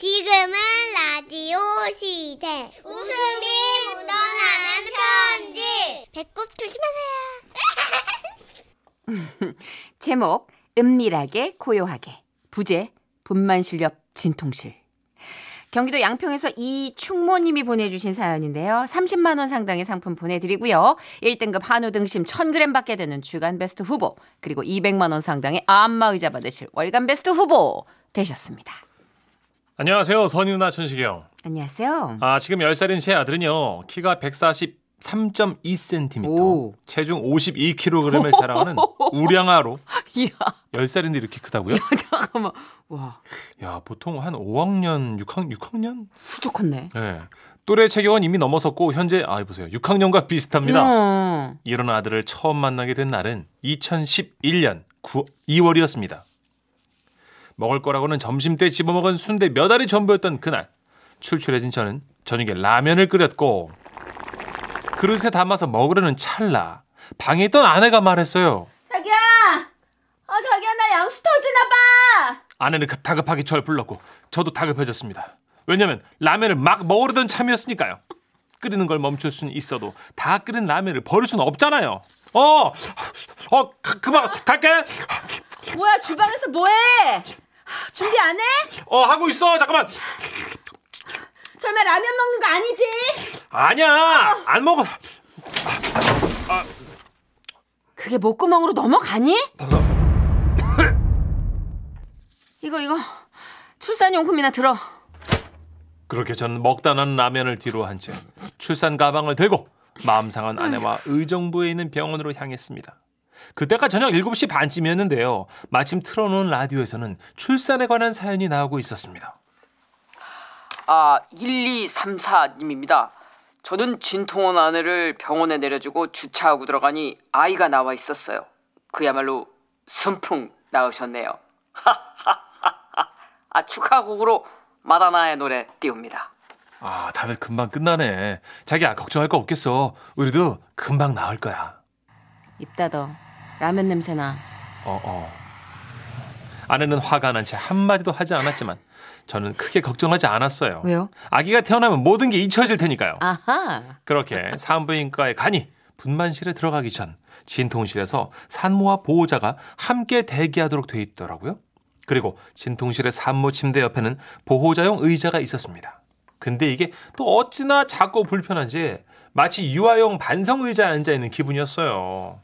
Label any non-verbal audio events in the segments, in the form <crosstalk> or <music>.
지금은 라디오 시대. 웃음이 묻어나는 편지. 배꼽 조심하세요. <laughs> 제목 은밀하게 고요하게 부제 분만 실력 진통실 경기도 양평에서 이충모님이 보내주신 사연인데요. 30만 원 상당의 상품 보내드리고요. 1등급 한우 등심 1000g 받게 되는 주간 베스트 후보 그리고 200만 원 상당의 안마 의자 받으실 월간 베스트 후보 되셨습니다. 안녕하세요. 선희 누나 천식이요. 안녕하세요. 아, 지금 10살인 제 아들은요. 키가 143.2cm, 오. 체중 52kg을 자랑하는 <laughs> 우량아로 이야 10살인데 이렇게 크다고요? 잠깐만 와 야, 보통 한 5학년, 6학, 6학년? 훌쩍 컸네. 예. 또래 체격은 이미 넘어섰고 현재 아, 보세요. 6학년과 비슷합니다. 음. 이런 아들을 처음 만나게 된 날은 2011년 9, 2월이었습니다. 먹을 거라고는 점심 때 집어먹은 순대 몇 알이 전부였던 그날 출출해진 저는 저녁에 라면을 끓였고 그릇에 담아서 먹으려는 찰나 방에 있던 아내가 말했어요. 자기야, 어 자기야 나 양수 터지나 봐. 아내는 그 다급하게 저를 불렀고 저도 다급해졌습니다. 왜냐면 라면을 막 먹으려던 참이었으니까요. 끓이는 걸 멈출 수는 있어도 다 끓인 라면을 버릴 수는 없잖아요. 어, 어, 가, 그만 갈게. 뭐야 주방에서 뭐해? 준비 안 해? 어, 하고 있어. 잠깐만. 설마 라면 먹는 거 아니지? 아니야, 안 먹어. 그게 목구멍으로 넘어가니? <laughs> 이거 이거 출산용품이나 들어. 그렇게 저는 먹다 난 라면을 뒤로 한 채 출산 가방을 들고 마음 상한 아내와 의정부에 있는 병원으로 향했습니다. 그때가 저녁 7시 반쯤이었는데요. 마침 틀어놓은 라디오에서는 출산에 관한 사연이 나오고 있었습니다. 아, 1234님입니다. 저는 진통원 아내를 병원에 내려주고 주차하고 들어가니 아이가 나와 있었어요. 그야말로 순풍 나으셨네요. <laughs> 아, 축하곡으로 마다나의 노래 띄웁니다. 아, 다들 금방 끝나네. 자기야, 걱정할 거 없겠어. 우리도 금방 나을 거야. 입 닫어. 라면 냄새나. 어, 어. 아내는 화가 난 채 한마디도 하지 않았지만 저는 크게 걱정하지 않았어요. 왜요? 아기가 태어나면 모든 게 잊혀질 테니까요. 아하. 그렇게 산부인과에 가니 분만실에 들어가기 전 진통실에서 산모와 보호자가 함께 대기하도록 돼 있더라고요. 그리고 진통실의 산모 침대 옆에는 보호자용 의자가 있었습니다. 근데 이게 또 어찌나 작고 불편한지 마치 유아용 반성 의자에 앉아 있는 기분이었어요.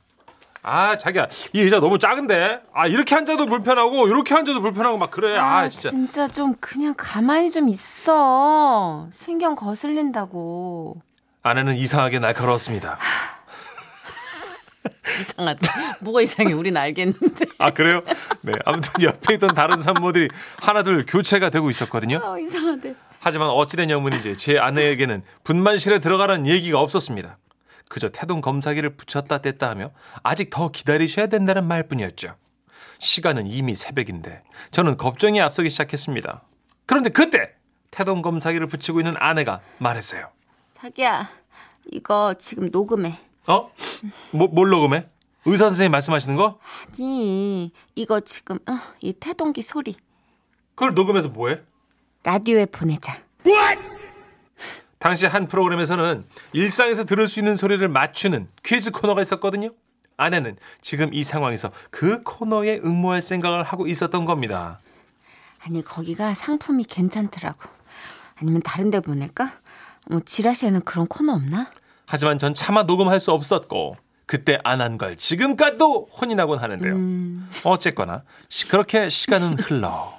아, 자기야, 이 의자 너무 작은데? 아, 이렇게 앉아도 불편하고, 이렇게 앉아도 불편하고, 막 그래. 아, 진짜. 좀 그냥 가만히 좀 있어. 신경 거슬린다고. 아내는 이상하게 날카로웠습니다. <laughs> 이상하다. 뭐가 이상해? 우린 알겠는데. 아, 그래요? 네. 아무튼 옆에 있던 다른 산모들이 하나둘 교체가 되고 있었거든요. 어, 이상하대. 하지만 어찌된 영문인지 제 아내에게는 분만실에 들어가라는 얘기가 없었습니다. 그저 태동 검사기를 붙였다 뗐다 하며 아직 더 기다리셔야 된다는 말뿐이었죠. 시간은 이미 새벽인데 저는 걱정이 앞서기 시작했습니다. 그런데 그때 태동 검사기를 붙이고 있는 아내가 말했어요. 자기야, 이거 지금 녹음해. 어? 뭐, 뭘 녹음해? 의사 선생님 말씀하시는 거? 아니, 이거 지금 어, 이 태동기 소리 그걸 녹음해서 뭐해? 라디오에 보내자. 당시 한 프로그램에서는 일상에서 들을 수 있는 소리를 맞추는 퀴즈 코너가 있었거든요. 아내는 지금 이 상황에서 그 코너에 응모할 생각을 하고 있었던 겁니다. 아니 거기가 상품이 괜찮더라고. 아니면 다른 데 보낼까? 뭐 지라시에는 그런 코너 없나? 하지만 전 차마 녹음할 수 없었고 그때 안 한 걸 지금까지도 혼이 나곤 하는데요. 어쨌거나 시- 그렇게 시간은 흘러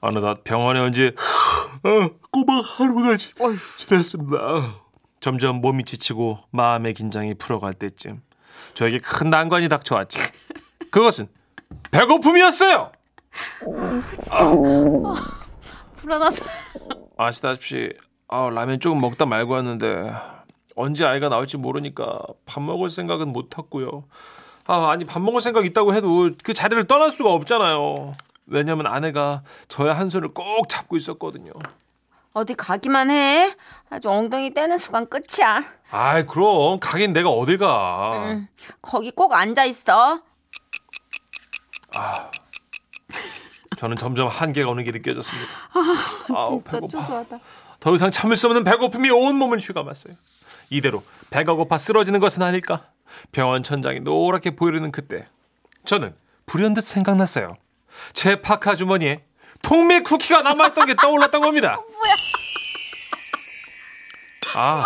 어느덧 병원에 온지 어, 꼬박 하루가 지- 지났습니다. 점점 몸이 지치고 마음의 긴장이 풀어갈 때쯤 저에게 큰 난관이 닥쳐왔죠. 그것은 배고픔이었어요. 불안하다. 아시다시피 아, 라면 조금 먹다 말고 왔는데 언제 아이가 나올지 모르니까 밥 먹을 생각은 못 했고요. 아, 아니 밥 먹을 생각 있다고 해도 그 자리를 떠날 수가 없잖아요. 왜냐면 아내가 저의 한 손을 꼭 잡고 있었거든요. 어디 가기만 해. 아주 엉덩이 떼는 순간 끝이야. 아이 그럼 가긴 내가 어딜 가. 응. 거기 꼭 앉아 있어. 저는 점점 한계가 오는 게 느껴졌습니다. 아우, 진짜. 초조하다. 더 이상 참을 수 없는 배고픔이 온 몸을 휘감았어요. 이대로 배가 고파 쓰러지는 것은 아닐까? 병원 천장이 노랗게 보이는 그때 저는 불현듯 생각났어요. 제 파카 주머니에 통밀 쿠키가 남아있던 게 떠올랐던 겁니다. <laughs> 아,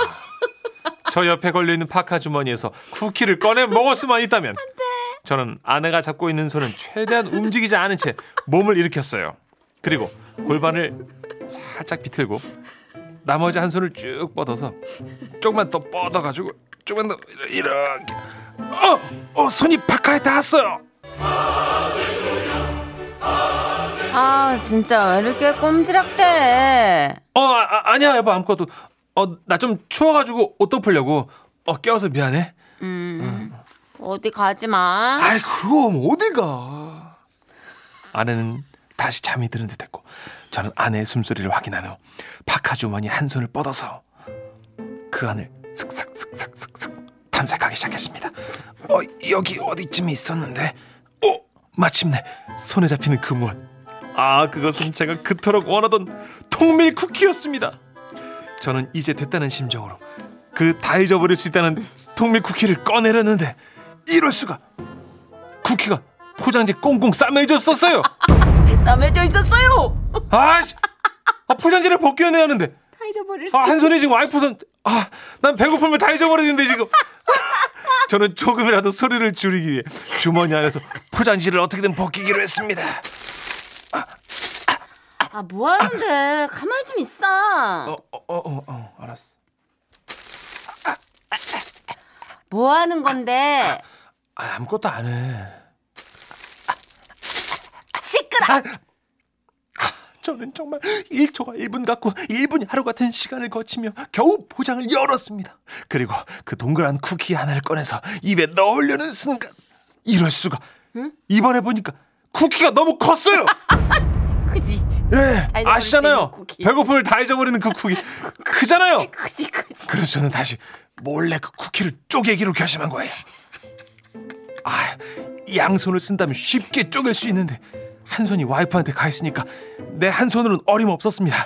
저 옆에 걸려있는 파카 주머니에서 쿠키를 꺼내 먹을 수만 있다면 저는 아내가 잡고 있는 손은 최대한 움직이지 않은 채 몸을 일으켰어요. 그리고 골반을 살짝 비틀고 나머지 한 손을 쭉 뻗어서 조금만 더 뻗어가지고 조금만 더 이렇게 어, 어 손이 파카에 닿았어요. 아 진짜 왜 이렇게 꼼지락대? 어 아, 아니야 여보 아무것도 어 나 좀 추워가지고 옷 덮으려고 어 깨워서 미안해. 어디 가지 마. 아이 그럼 어디 가? 아내는 다시 잠이 드는 듯 했고 저는 아내의 숨소리를 확인한 후 파카 주머니 한 손을 뻗어서 그 안을 슥싹슥싹슥슥 탐색하기 시작했습니다. 어 여기 어디쯤에 있었는데? 어 마침내 손에 잡히는 그 무언. 아 그것은 제가 그토록 원하던 통밀 쿠키였습니다. 저는 이제 됐다는 심정으로 그 다 잊어버릴 수 있다는 통밀 쿠키를 꺼내려는데 이럴 수가 쿠키가 포장지 꽁꽁 싸매졌었어요. <laughs> 싸매져 있었어요. 아씨, 아, 포장지를 벗겨내야 하는데 다 잊어버릴 수. 아, 한 손에 지금 와이프 손, 아, 난 배고픔을 다 잊어버리는데 지금. <laughs> 저는 조금이라도 소리를 줄이기 위해 주머니 안에서 포장지를 어떻게든 벗기기로 했습니다. 아, 뭐 하는데? 가만히 좀 있어. 어, 어, 어, 어, 어 알았어. 뭐 하는 건데? 아, 아무것도 안 해. 시끄러. 저는 정말 1초가 1분 같고 1분이 하루 같은 시간을 거치며 겨우 포장을 열었습니다. 그리고 그 동그란 쿠키 하나를 꺼내서 입에 넣으려는 순간 이럴 수가. 이번에 보니까 쿠키가 너무 컸어요. <laughs> 그지? 예, 아시잖아요. 쿠키. 배고픔을 다 잊어버리는 그 쿠키. 크잖아요. <laughs> 그지, 그지. 그래서 저는 다시 몰래 그 쿠키를 쪼개기로 결심한 거예요. 아, 양손을 쓴다면 쉽게 쪼갤 수 있는데 한 손이 와이프한테 가 있으니까 내 한 손으로는 어림없었습니다.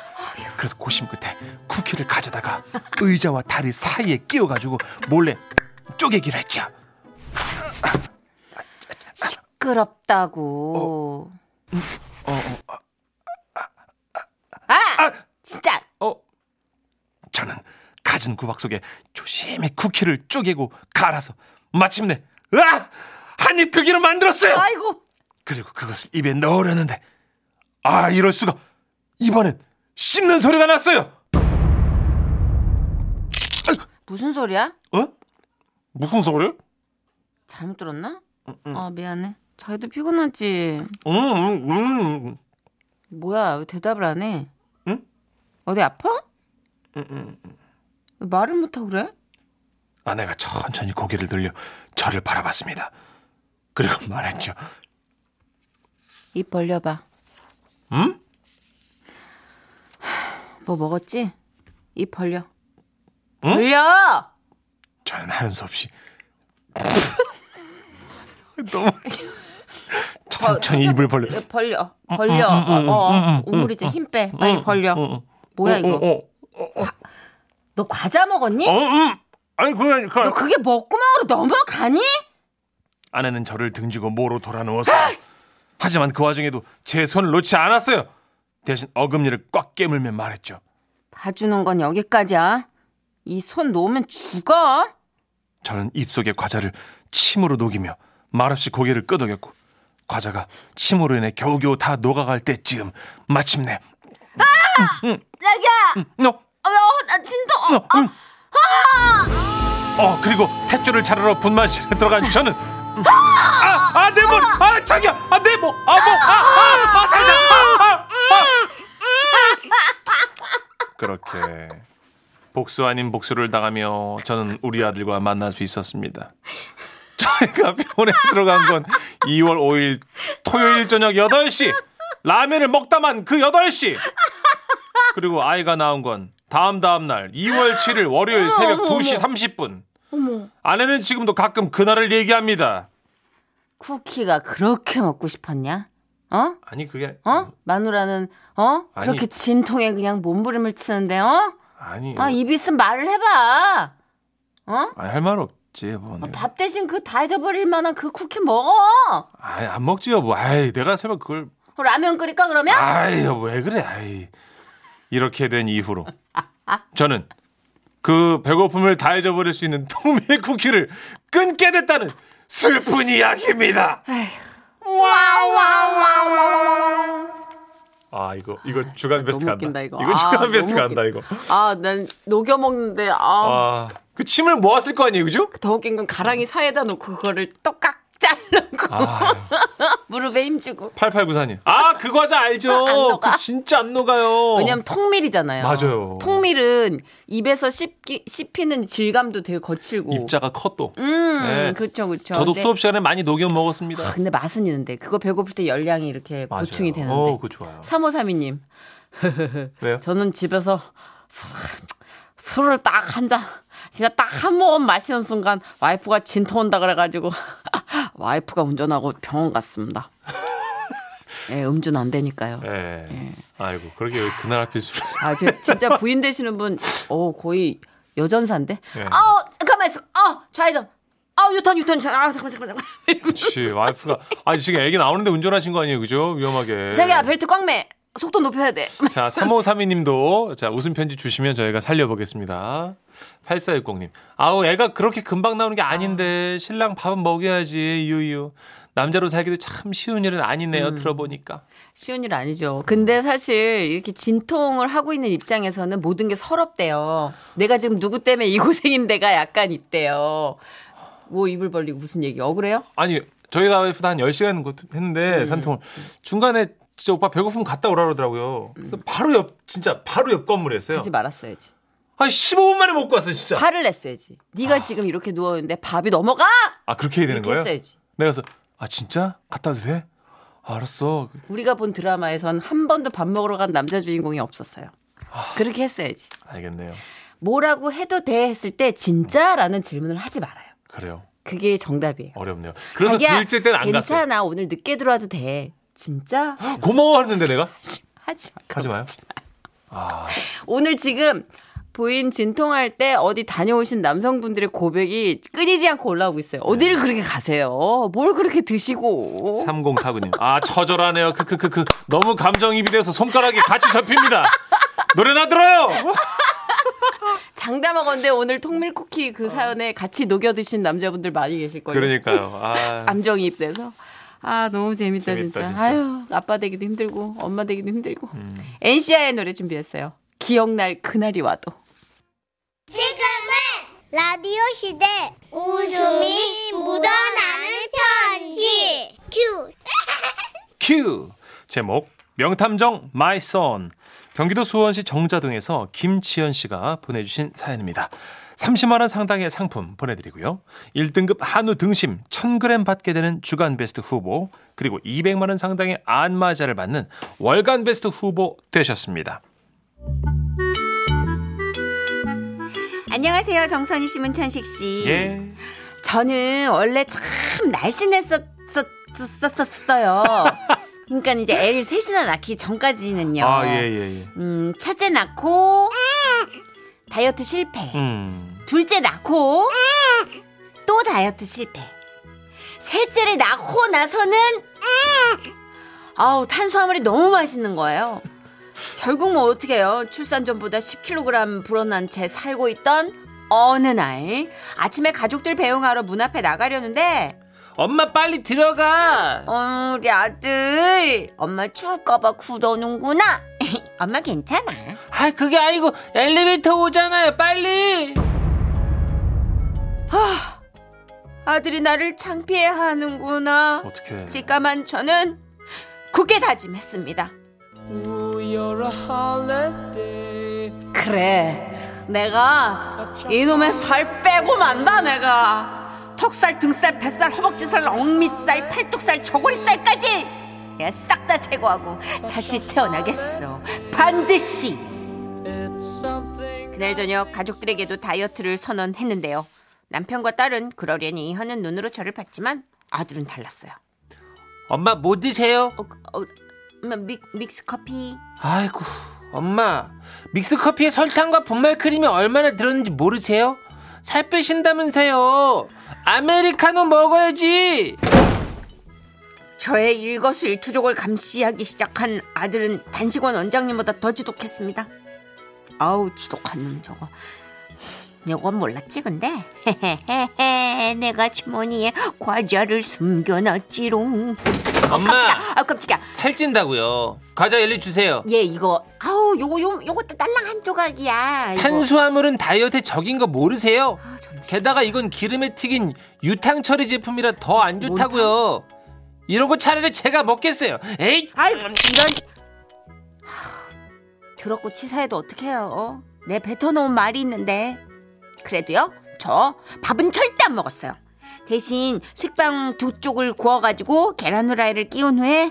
그래서 고심 끝에 쿠키를 가져다가 의자와 다리 사이에 끼워가지고 몰래 쪼개기로 했죠. 시끄럽다고. 어, 어, 아! 진짜! 어. 저는 갖은 구박 속에 조심히 쿠키를 쪼개고 갈아서 마침내 으아! 한입 크기로 만들었어요. 아이고. 그리고 그것을 입에 넣으려는데 아 이럴 수가 이번엔 씹는 소리가 났어요. 무슨 소리야? 어? 무슨 소리? 잘못 들었나? 아, 미안해. 자기도 피곤하지. 음, 음, 음, 뭐야, 왜 대답을 안 해? 응? 어디 아파? 음, 음. 왜 말을 못하고 그래? 아내가 천천히 고개를 돌려 저를 바라봤습니다. 그리고 <laughs> 말했죠. 입 벌려봐. 음? <sighs> 뭐 먹었지? 입 벌려. 응? 벌려! 저는 하는 수 없이 <laughs> 너무 천천히 입을 벌려. 어, 벌려. 벌려. 어, 어. 우물이제 힘 빼. 빨리 벌려. 뭐야, 이거? 어, 어, 어, 너 과자 먹었니? 어, 음. 아니 그게 그 너 그게 먹구멍으로 넘어가니? 아내는 저를 등지고 모로 돌아 누웠어요. 하지만 그 와중에도 제 손을 놓지 않았어요. 대신 어금니를 꽉 깨물며 말했죠. 봐주는 건 여기까지야. 이 손 놓으면 죽어. 저는 입속의 과자를 침으로 녹이며 말없이 고개를 끄덕였고 과자가 침으로 인해 겨우겨우 다 녹아갈 때쯤 마침내 자기야! 너, 어, 나 진짜. 너, 음. 어 그리고 탯줄을 자르러 분만실에 들어간 저는 아 아 내 몸! 아 자기야! 아 내 몸! 아 목! 아아 아 살살! 아, 아, 아. 그렇게 복수 아닌 복수를 당하며 저는 우리 아들과 만날 수 있었습니다. 저희가 병원에 들어간 건 2월 5일 토요일 저녁 8시 라면을 먹다만 그 8시 그리고 아이가 나온 건 다음 다음 날 2월 7일 월요일 새벽 어머, 2시 어머. 30분 어머. 아내는 지금도 가끔 그날을 얘기합니다. 쿠키가 그렇게 먹고 싶었냐? 어? 아니 그게 어? 마누라는 어? 아니. 그렇게 진통에 그냥 몸부림을 치는데 어? 아니 아, 입 있으면 말을 해봐. 어? 아니 할 말 없지 뭐. 아, 밥 대신 그 다 잊어버릴 만한 그 쿠키 먹어. 아이 안 먹지요 뭐. 아이 내가 설마 그걸 라면 끓일까 그러면? 아이 왜 그래 아이 이렇게 된 이후로 저는 그 배고픔을 다 잊어버릴 수 있는 통밀 쿠키를 끊게 됐다는 슬픈 이야기입니다. 아 이거 이거 주간 베스트 간다. 웃긴다, 이거. 이거 아, 주간 베스트 간다 이거. 아, 난 녹여 먹는데 아, 아 그 침을 모았을 거 아니에요, 그죠? 더 웃긴 건 가랑이 사이에다 놓고 그거를 똑깍 아 <laughs> 무릎에 힘주고. 8894님. 아, <laughs> 그 과자 알죠? 그 진짜 안 녹아요. 왜냐면 통밀이잖아요. 맞아요. 통밀은 입에서 씹기, 씹히는 질감도 되게 거칠고. 입자가 커 또. 음, 네. 그렇죠, 그렇죠. 저도 근데- 수업 시간에 많이 녹여 먹었습니다. 아, 근데 맛은 있는데 그거 배고플 때 열량이 이렇게 맞아요. 보충이 되는데. 어, 그거 좋아요. 3532님. 왜요? <laughs> 저는 집에서 술- 술을 딱 한 잔, 진짜 딱 한 모금 마시는 순간 와이프가 진통 온다 그래가지고 <laughs> 와이프가 운전하고 병원 갔습니다. 예, 음주는 안 되니까요. 예. 아이고, 그러게 왜 그날 하필 술. 아, 제, 진짜 부인 되시는 분, 어, 거의 여전사인데? 예. 어, 잠깐만 있어. 어, 좌회전. 어, 유턴, 유턴, 유턴. 아, 잠깐만, 잠깐만, 잠깐만. 그렇지. 와이프가. 아, 지금 애기 나오는데 운전하신 거 아니에요, 그죠? 위험하게. 자기야, 벨트 꽉 매. 속도 높여야 돼. 자, <laughs> 3532님도 자, 웃음 편지 주시면 저희가 살려보겠습니다. 8460님. 아우, 애가 그렇게 금방 나오는 게 아닌데, 신랑 밥은 먹여야지, 유유. 남자로 살기도 참 쉬운 일은 아니네요, 음. 들어보니까. 쉬운 일 아니죠. 근데 사실 이렇게 진통을 하고 있는 입장에서는 모든 게 서럽대요. 내가 지금 누구 때문에 이 고생인데가 약간 있대요. 뭐 입을 벌리고 무슨 얘기 억울해요? 아니, 저희 와이프도 한 10시간 음. 했는데, 산통을. 중간에 진짜 오빠 배고프면 갔다 오라 그러더라고요. 그래서 바로 옆, 진짜 바로 옆 건물에 했어요. 하지 말았어야지. 한 15분 만에 먹고 왔어, 진짜. 화를 냈어야지. 네가 지금 이렇게 누워 있는데 밥이 넘어가? 아, 그렇게 해야 되는 이렇게 거예요? 했어야지. 내가 그래서, 아, 진짜? 갔다 와도 돼? 아, 알았어. 우리가 본 드라마에선 한 번도 밥 먹으러 간 남자 주인공이 없었어요. 그렇게 했어야지. 알겠네요. 뭐라고 해도 돼 했을 때 진짜라는 질문을 하지 말아요. 그래요. 그게 정답이에요. 어렵네요. 그래서 자기야, 둘째 때는 안 갔어요. 괜찮아. 오늘 늦게 들어와도 돼. 진짜? <gasps> 고마워하는데 내가? 하지 마. 하지 마요. 아, 오늘 지금 부인 진통할 때 어디 다녀오신 남성분들의 고백이 끊이지 않고 올라오고 있어요. 어디를 그렇게 가세요? 뭘 그렇게 드시고? 3049님. 아, 처절하네요. 크크크크. 너무 감정입이 돼서 손가락이 같이 접힙니다. 노래나 들어요! <laughs> 장담하건데 오늘 통밀 쿠키 그 사연에 같이 녹여 드신 남자분들 많이 계실 거예요. 그러니까요. 아, 감정이입돼서. 아, 너무 재밌다, 재밌다, 진짜. 진짜. 아유, 아빠 되기도 힘들고, 엄마 되기도 힘들고. 음. NC.A의 노래 준비했어요. 기억날 그날이 와도. 지금은 라디오 시대 웃음이 묻어나는 편지 큐 큐! <laughs> 제목, 명탐정 my son. 경기도 수원시 정자동에서 김치현 씨가 보내주신 사연입니다. 30만원 상당의 상품 보내드리고요. 1등급 한우 등심 1000g 받게 되는 주간 베스트 후보, 그리고 200만원 상당의 안마자를 받는 월간 베스트 후보 되셨습니다. 안녕하세요, 정선희 씨, 문천식 씨. 예. 저는 원래 참 날씬했었었어요. <laughs> 그러니까 이제 애를 셋이나 낳기 전까지는요. 아, 예, 예, 예. 음, 첫째 낳고 다이어트 실패. 음. 둘째 낳고 또 다이어트 실패. 셋째를 낳고 나서는 아우 탄수화물이 너무 맛있는 거예요. 결국 뭐 어떻게 해요? 출산 전보다 10kg 불어난 채 살고 있던 어느 날 아침에 가족들 배웅하러 문 앞에 나가려는데 엄마 빨리 들어가! 어, 우리 아들 엄마 추울까봐 굳어오는구나. <laughs> 엄마 괜찮아. 아, 그게 아니고 엘리베이터 오잖아요, 빨리! 아들이 나를 창피해 하는구나. 어떻게? 직감한 저는 굳게 다짐했습니다. 그래, 내가 이놈의 살 빼고 만다 내가. 턱살, 등살, 뱃살, 허벅지살, 엉미살, 팔뚝살, 저고리살까지 내가 싹다 제거하고 다시 태어나겠어. 반드시. 그날 저녁 가족들에게도 다이어트를 선언했는데요. 남편과 딸은 그러려니 하는 눈으로 저를 봤지만 아들은 달랐어요. 엄마 뭐 드세요? 어, 어, 엄마 믹, 믹스 커피. 아이고, 엄마. 믹스 커피에 설탕과 분말 크림이 얼마나 들었는지 모르세요? 살 빼신다면서요. 아메리카노 먹어야지. 저의 일거수일투족을 감시하기 시작한 아들은 단식원 원장님보다 더 지독했습니다. 아우 지독한 놈 저거. 이건 몰랐지 근데 내가 주머니에 과자를 숨겨놨지롱 엄마, 깜짝이야 아 깜짝이야 살찐다고요. 과자 열리 주세요. 얘 이거 아우 요거 요 요것도 딸랑 한 조각이야 이거. 탄수화물은 다이어트에 적인 거 모르세요? 아, 게다가 이건 기름에 튀긴 유탕 처리 제품이라 더 안 좋다고요. 이런 거 차라리 제가 먹겠어요. 에이, 아이 이런 하, 더럽고 치사해도 어떡해요 내 뱉어놓은 말이 있는데 그래도요 저 밥은 절대 안 먹었어요 대신 식빵 두 쪽을 구워가지고 계란 후라이를 끼운 후에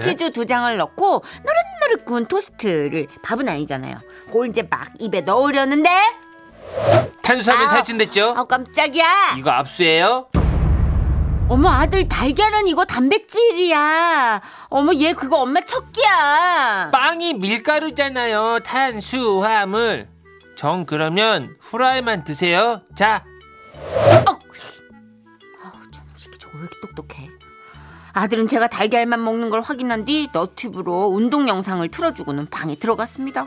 치즈 두 장을 넣고 노릇노릇 구운 토스트를 밥은 아니잖아요 그걸 이제 막 입에 넣으려는데 탄수화물 아, 살찐댔죠? 아 깜짝이야 이거 압수해요? 어머 아들 달걀은 이거 단백질이야 어머 얘 그거 엄마 척기야 빵이 밀가루잖아요. 탄수화물. 정 그러면 후라이만 드세요. 자, 아우 저놈 새끼 저거 왜 이렇게 똑똑해? 아들은 제가 달걀만 먹는 걸 확인한 뒤 너튜브로 운동 영상을 틀어주고는 방에 들어갔습니다.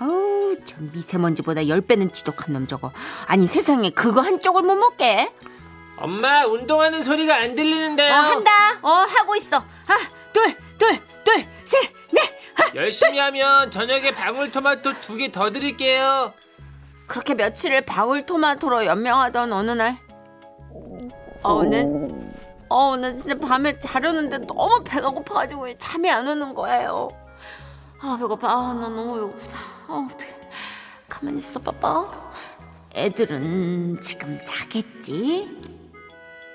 아우 저 미세먼지보다 10배는 지독한 놈 저거. 아니 세상에 그거 한쪽을 못 먹게. 엄마 운동하는 소리가 안 들리는데요. 어 한다. 어 하고 있어. 하나 둘둘 둘셋넷 열심히 하면 저녁에 방울토마토 두 개 더 드릴게요. 그렇게 며칠을 방울토마토로 연명하던 어느 날 어느 어, 나 진짜 밤에 자려는데 너무 배가 고파가지고 잠이 안 오는 거예요. 아, 배고파. 아, 나 너무 배고프다. 아, 어떡해. 가만히 있어, 봐봐. 애들은 지금 자겠지?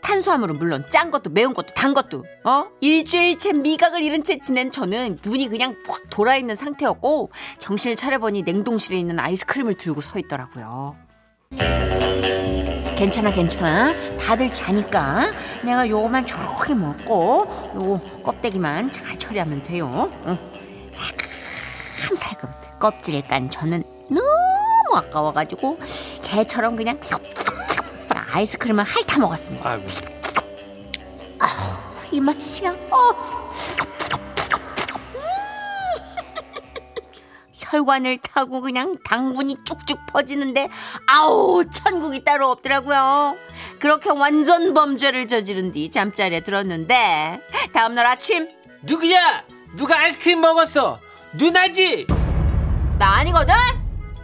탄수화물은 물론 짠 것도 매운 것도 단 것도 어 일주일째 미각을 잃은 채 지낸 저는 눈이 그냥 확 돌아 있는 상태였고 정신을 차려보니 냉동실에 있는 아이스크림을 들고 서 있더라고요. 괜찮아 괜찮아 다들 자니까 내가 요거만 조금 먹고 요 껍데기만 잘 처리하면 돼요. 응. 살금살금 껍질을 깐 저는 너무 아까워가지고 개처럼 그냥 아이스크림을 핥아 먹었습니다. 아이고. 이 맛이야. 어. <laughs> 혈관을 타고 그냥 당분이 쭉쭉 퍼지는데 아우 천국이 따로 없더라고요. 그렇게 완전 범죄를 저지른 뒤 잠자리에 들었는데 다음날 아침 누구야? 누가 아이스크림 먹었어? 누나지? 나 아니거든.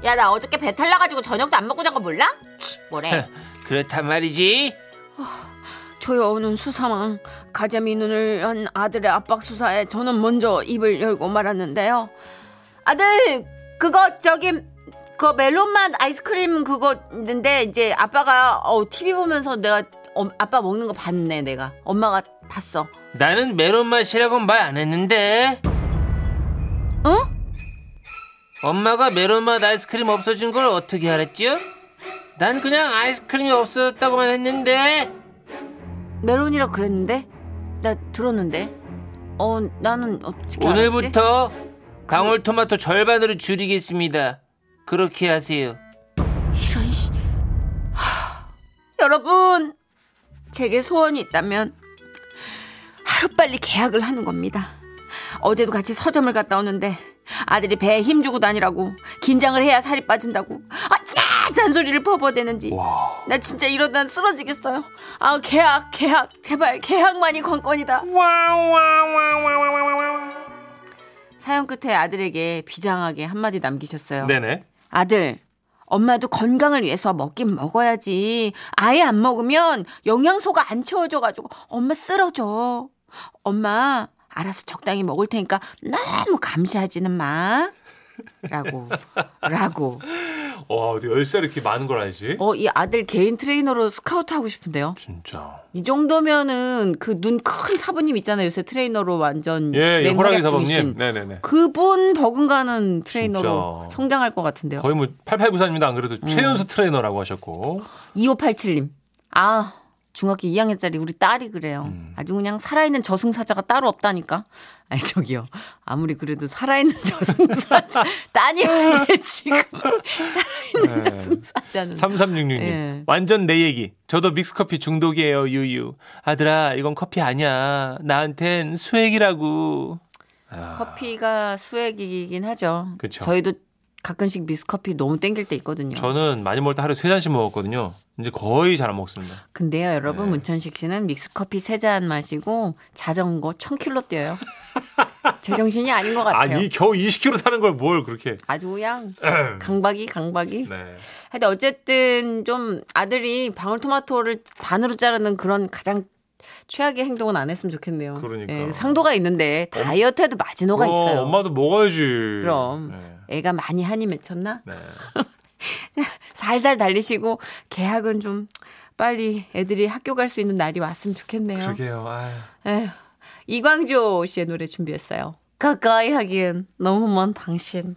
야 나 어저께 배탈 나가지고 저녁도 안 먹고 잔 거 몰라? 뭐래? <laughs> 그렇단 말이지. 조여오는 수사망 가재미 눈을 한 아들의 압박 수사에 저는 먼저 입을 열고 말았는데요. 아들 그거 저기 그 멜론 맛 아이스크림 그거 있는데 이제 아빠가 어 TV 보면서 내가 어, 아빠 먹는 거 봤네 내가 엄마가 봤어. 나는 메론 맛이라고는 말 안 했는데. 어? 엄마가 메론 맛 아이스크림 없어진 걸 어떻게 알았죠? 난 그냥 아이스크림이 없어졌다고만 했는데. 멜론이라 그랬는데 나 들었는데 어 나는 어떻게? 오늘부터 방울토마토 절반으로 줄이겠습니다. 그렇게 하세요. 이런 씨. 하, 여러분 제게 소원이 있다면 하루빨리 계약을 하는 겁니다. 어제도 같이 서점을 갔다 오는데 아들이 배에 힘 주고 다니라고 긴장을 해야 살이 빠진다고 잔소리를 퍼부어대는지 와. 나 진짜 이러다 쓰러지겠어요. 아 계약 계약 제발 계약만이 관건이다. 사연 끝에 아들에게 비장하게 한마디 남기셨어요. 네네. 아들, 엄마도 건강을 위해서 먹긴 먹어야지. 아예 안 먹으면 영양소가 안 채워져가지고 엄마 쓰러져. 엄마, 알아서 적당히 먹을 테니까 너무 감시하지는 마. 라고, 라고. <laughs> 와, 어디 열 살이 이렇게 많은 걸 알지? 어, 이 아들 개인 트레이너로 스카우트 하고 싶은데요. 진짜. 이 정도면은 그 눈 큰 사부님 있잖아요. 요새 트레이너로 완전 예, 예, 호랑이 사범님. 중이신. 네네 네. 그분 버금가는 트레이너로 진짜. 성장할 것 같은데요. 거의 뭐 8894입니다. 안 그래도 음. 최연수 트레이너라고 하셨고. 2587님. 아, 중학교 2학년짜리 우리 딸이 그래요. 음. 아주 그냥 살아있는 저승사자가 따로 없다니까. 아니 저기요. 아무리 그래도 살아있는 <laughs> 저승사자 따님한테 지금 <laughs> 살아있는 네. 저승사자는 3366님. 예. 완전 내 얘기. 저도 믹스커피 중독이에요, 유유. 아들아, 이건 커피 아니야. 나한텐 수액이라고. 아, 커피가 수액이긴 하죠. 그쵸. 저희도 가끔씩 미스커피 너무 땡길 때 있거든요. 저는 많이 먹을 때 하루에 세 잔씩 먹었거든요. 이제 거의 잘 안 먹습니다. 근데요, 여러분, 네. 문천식 씨는 믹스커피 세 잔 마시고 자전거 1000km 뛰어요. 제정신이 아닌 것 같아요. 아니, 겨우 20kg 사는 걸 뭘 그렇게. 아주 그냥 <clears throat> 강박이 강박이. 네. 하여튼 어쨌든 좀 아들이 방울토마토를 반으로 자르는 그런 가장 최악의 행동은 안 했으면 좋겠네요. 그러니까. 예, 상도가 있는데 다이어트에도 마지노가 어, 있어요. 엄마도 먹어야지. 그럼 네. 애가 많이 한이 맺혔나? 네. <laughs> 살살 달리시고 계약은 좀 빨리 애들이 학교 갈 수 있는 날이 왔으면 좋겠네요. 그러게요. 아유. 에휴, 이광조 씨의 노래 준비했어요. 가까이 하기엔 너무 먼 당신.